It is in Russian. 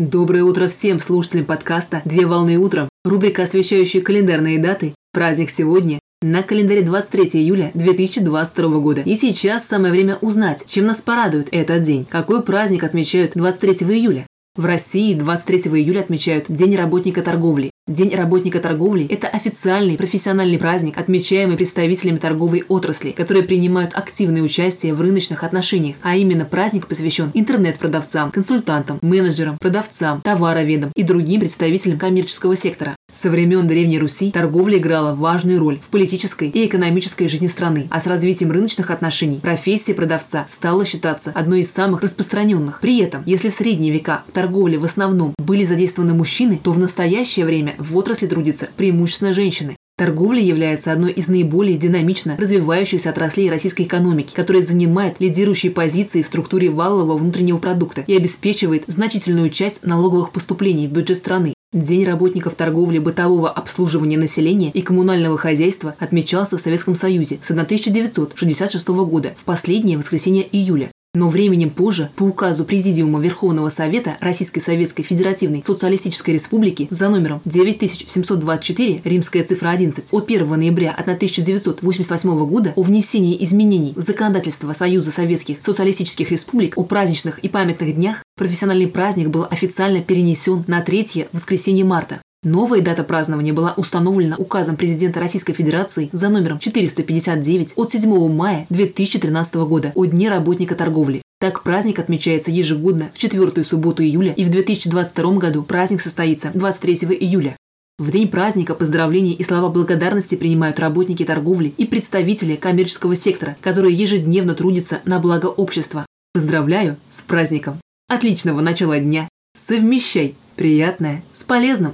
Доброе утро всем слушателям подкаста «Две волны утром». Рубрика, освещающая календарные даты. Праздник сегодня на календаре 23 июля 2022 года. И сейчас самое время узнать, чем нас порадует этот день. Какой праздник отмечают 23 июля? В России 23 июля отмечают День работника торговли. День работника торговли – это официальный профессиональный праздник, отмечаемый представителями торговой отрасли, которые принимают активное участие в рыночных отношениях, а именно праздник посвящен интернет-продавцам, консультантам, менеджерам, продавцам, товароведам и другим представителям коммерческого сектора. Со времен Древней Руси торговля играла важную роль в политической и экономической жизни страны, а с развитием рыночных отношений профессия продавца стала считаться одной из самых распространенных. При этом, если в средние века в торговле в основном были задействованы мужчины, то в настоящее время в отрасли трудятся преимущественно женщины. Торговля является одной из наиболее динамично развивающихся отраслей российской экономики, которая занимает лидирующие позиции в структуре валового внутреннего продукта и обеспечивает значительную часть налоговых поступлений в бюджет страны. День работников торговли, бытового обслуживания населения и коммунального хозяйства отмечался в Советском Союзе с 1966 года в последнее воскресенье июля. Но временем позже, по указу Президиума Верховного Совета Российской Советской Федеративной Социалистической Республики за номером 9724, римская цифра 11, от 1 ноября 1988 года о внесении изменений в законодательство Союза Советских Социалистических Республик о праздничных и памятных днях, профессиональный праздник был официально перенесен на третье воскресенье марта. Новая дата празднования была установлена указом президента Российской Федерации за номером 459 от 7 мая 2013 года о Дне работника торговли. Так праздник отмечается ежегодно в четвертую субботу июля, и в 2022 году праздник состоится 23 июля. В день праздника поздравления и слова благодарности принимают работники торговли и представители коммерческого сектора, которые ежедневно трудятся на благо общества. Поздравляю с праздником! Отличного начала дня! Совмещай приятное с полезным!